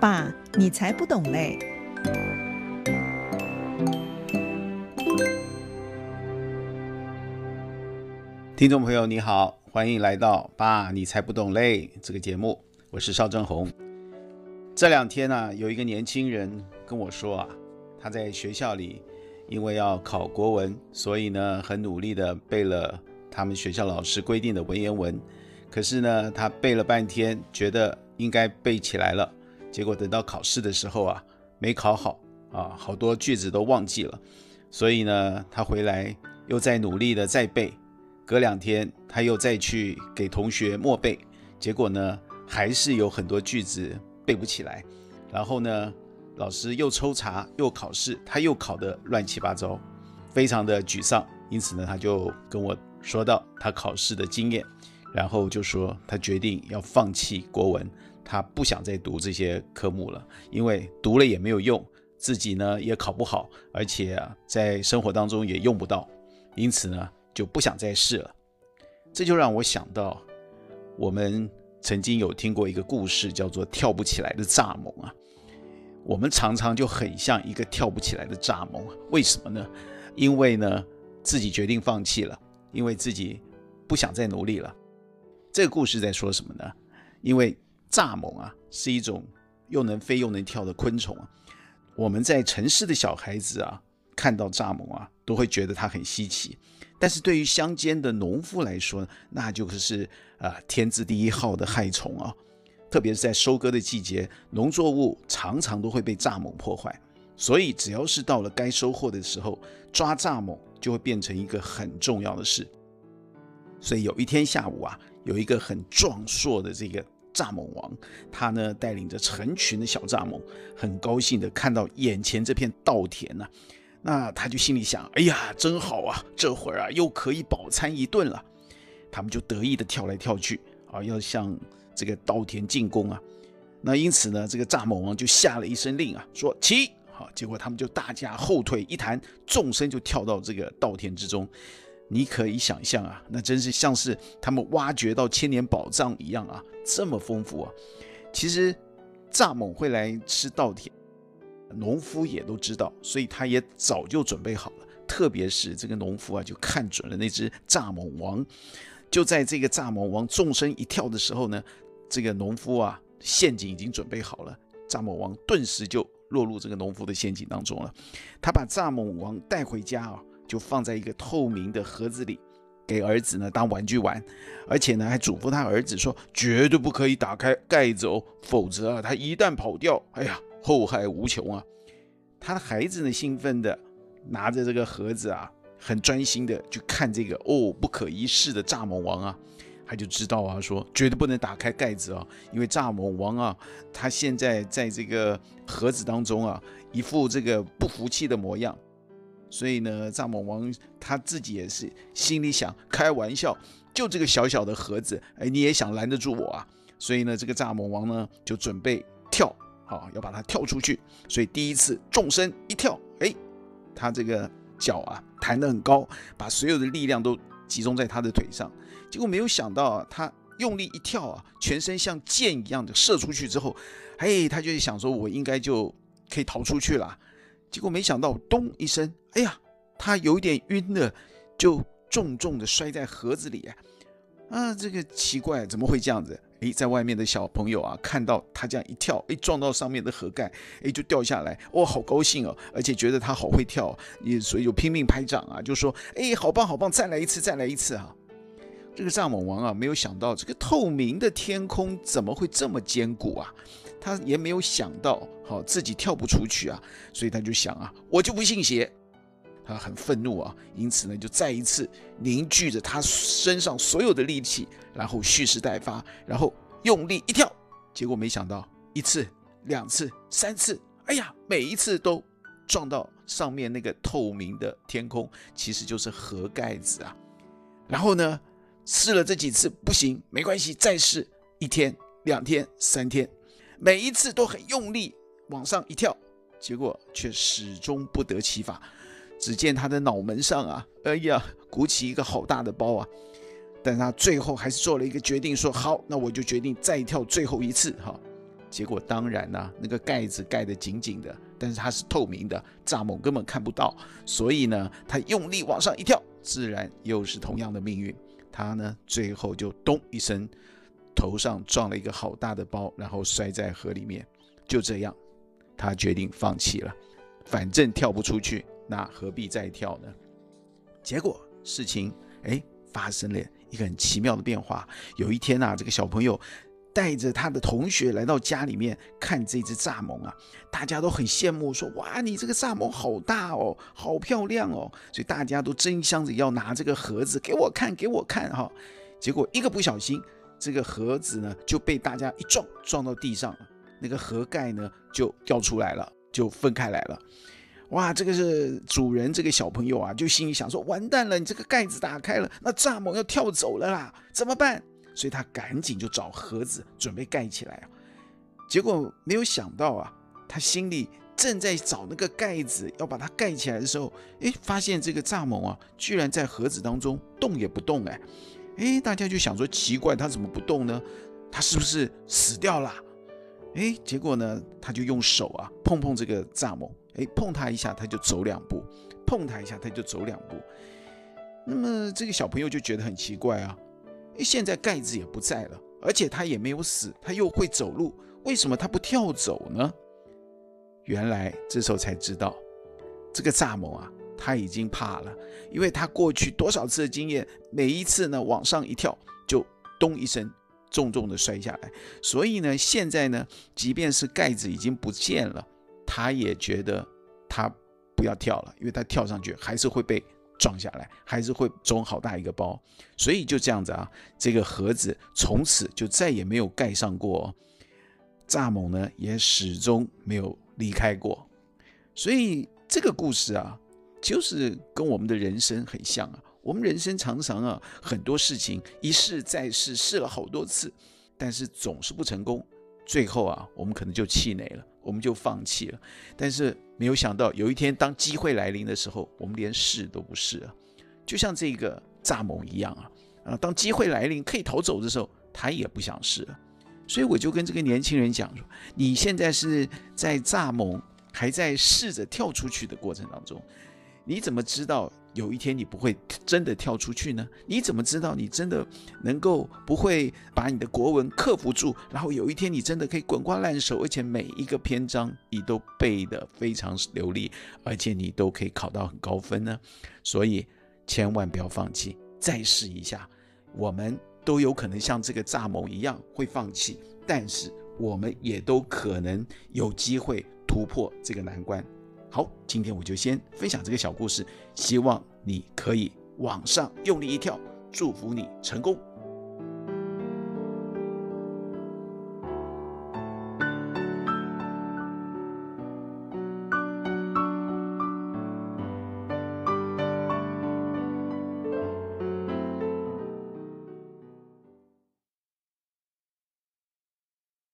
爸，你才不懂嘞！听众朋友你好，欢迎来到《爸，你才不懂嘞》这个节目，我是邵正红。这两天呢、有一个年轻人跟我说啊，他在学校里因为要考国文，所以呢很努力的背了他们学校老师规定的文言文。可是呢，他背了半天，觉得应该背起来了。结果等到考试的时候啊，没考好啊，好多句子都忘记了。所以呢，他回来又再努力的再背。隔两天他又再去给同学默背，结果呢，还是有很多句子背不起来。然后呢，老师又抽查又考试，他又考得乱七八糟，非常的沮丧。因此呢，他就跟我说到他考试的经验，然后就说他决定要放弃国文。他不想再读这些科目了，因为读了也没有用，自己呢也考不好，而且啊在生活当中也用不到，因此呢就不想再试了。这就让我想到，我们曾经有听过一个故事，叫做跳不起来的蚱蜢啊。我们常常就很像一个跳不起来的蚱蜢，为什么呢？因为呢自己决定放弃了，因为自己不想再努力了。这个故事在说什么呢？因为蚱蜢啊，是一种又能飞又能跳的昆虫啊。我们在城市的小孩子啊，看到蚱蜢啊，都会觉得它很稀奇。但是对于乡间的农夫来说，那就是啊、天字第一号的害虫啊。特别是在收割的季节，农作物常常都会被蚱蜢破坏。所以只要是到了该收获的时候，抓蚱蜢就会变成一个很重要的事。所以有一天下午啊，有一个很壮硕的这个。蚱蜢王，他呢带领着成群的小蚱蜢，很高兴的看到眼前这片稻田呐、那他就心里想：哎呀，真好啊，这会儿啊又可以饱餐一顿了。他们就得意的跳来跳去啊，要向这个稻田进攻啊。那因此呢，这个蚱蜢王就下了一声令啊，说起，好，结果他们就大家后腿一弹，纵身就跳到这个稻田之中。你可以想象啊，那真是像是他们挖掘到千年宝藏一样啊，这么丰富啊！其实蚱蜢会来吃稻田，农夫也都知道，所以他也早就准备好了。特别是这个农夫啊，就看准了那只蚱蜢王，就在这个蚱蜢王纵身一跳的时候呢，这个农夫啊，陷阱已经准备好了，蚱蜢王顿时就落入这个农夫的陷阱当中了。他把蚱蜢王带回家啊。就放在一个透明的盒子里，给儿子呢当玩具玩，而且呢还嘱咐他儿子说，绝对不可以打开盖子哦，否则啊他一旦跑掉，哎呀后害无穷啊！他的孩子呢兴奋的拿着这个盒子啊，很专心的去看这个哦不可一世的蚱蜢王啊，他就知道啊说绝对不能打开盖子啊，因为蚱蜢王啊他现在在这个盒子当中啊一副这个不服气的模样。所以呢，蚱蜢王他自己也是心里想，开玩笑，就这个小小的盒子，哎，你也想拦得住我啊？所以呢，这个蚱蜢王呢就准备跳，好，要把它跳出去。所以第一次纵身一跳，哎，他这个脚啊弹得很高，把所有的力量都集中在他的腿上。结果没有想到啊，他用力一跳啊，全身像箭一样的射出去之后，哎，他就想说，我应该就可以逃出去了。结果没想到，咚一声，哎呀，他有点晕了，就重重的摔在盒子里啊！啊，这个奇怪，怎么会这样子？哎，在外面的小朋友啊，看到他这样一跳，哎，撞到上面的盒盖，哎，就掉下来，哇、哦，好高兴哦，而且觉得他好会跳，也所以就拼命拍掌啊，就说，哎，好棒好棒，再来一次，再来一次啊！这个蚱蜢王啊，没有想到这个透明的天空怎么会这么坚固啊？他也没有想到，好自己跳不出去啊，所以他就想啊，我就不信邪。他很愤怒啊，因此呢，就再一次凝聚着他身上所有的力气，然后蓄势待发，然后用力一跳。结果没想到，一次、两次、三次，哎呀，每一次都撞到上面那个透明的天空，其实就是盒盖子啊。然后呢，试了这几次不行，没关系，再试一天、两天、三天，每一次都很用力往上一跳，结果却始终不得其法。只见他的脑门上啊，哎呀，鼓起一个好大的包啊！但他最后还是做了一个决定，说好，那我就决定再跳最后一次哈。结果当然呢、那个盖子盖得紧紧的，但是它是透明的，蚱蜢根本看不到。所以呢，他用力往上一跳，自然又是同样的命运。他呢，最后就咚一声，头上撞了一个好大的包，然后摔在河里面。就这样，他决定放弃了，反正跳不出去，那何必再跳呢？结果事情哎发生了一个很奇妙的变化。有一天呐、啊，这个小朋友。带着他的同学来到家里面看这只蚱蜢啊，大家都很羡慕，说：“哇，你这个蚱蜢好大哦，好漂亮哦！”所以大家都争相着要拿这个盒子给我看，给我看哈。结果一个不小心，这个盒子呢就被大家一撞，撞到地上了，那个盒盖呢就掉出来了，就分开来了。哇，这个是主人这个小朋友啊，就心里想说：“完蛋了，你这个盖子打开了，那蚱蜢要跳走了啦，怎么办？”所以他赶紧就找盒子准备盖起来啊，结果没有想到啊，他心里正在找那个盖子要把它盖起来的时候，哎，发现这个蚱蜢啊，居然在盒子当中动也不动哎，哎，大家就想说奇怪，它怎么不动呢？它是不是死掉了？哎，结果呢，他就用手啊碰碰这个蚱蜢，哎，碰它一下，它就走两步；碰它一下，它就走两步。那么这个小朋友就觉得很奇怪啊。现在盖子也不在了，而且他也没有死，他又会走路，为什么他不跳走呢？原来这时候才知道，这个蚱蜢啊，他已经怕了，因为他过去多少次的经验，每一次呢往上一跳，就咚一声重重的摔下来，所以呢，现在呢，即便是盖子已经不见了，他也觉得他不要跳了，因为他跳上去还是会被。撞下来还是会肿好大一个包，所以就这样子啊，这个盒子从此就再也没有盖上过，蚱蜢呢也始终没有离开过。所以这个故事啊，就是跟我们的人生很像啊。我们人生常常啊，很多事情一试再试，试了好多次，但是总是不成功。最后啊，我们可能就气馁了，我们就放弃了。但是没有想到，有一天当机会来临的时候，我们连试都不试了。就像这个蚱蜢一样啊，啊，当机会来临可以逃走的时候，他也不想试了。所以我就跟这个年轻人讲说：你现在是在蚱蜢还在试着跳出去的过程当中，你怎么知道？有一天你不会真的跳出去呢？你怎么知道你真的能够不会把你的国文克服住？然后有一天你真的可以滚瓜烂熟，而且每一个篇章你都背得非常流利，而且你都可以考到很高分呢？所以千万不要放弃，再试一下。我们都有可能像这个蚱蜢一样会放弃，但是我们也都可能有机会突破这个难关。好，今天我就先分享这个小故事，希望你可以往上用力一跳，祝福你成功。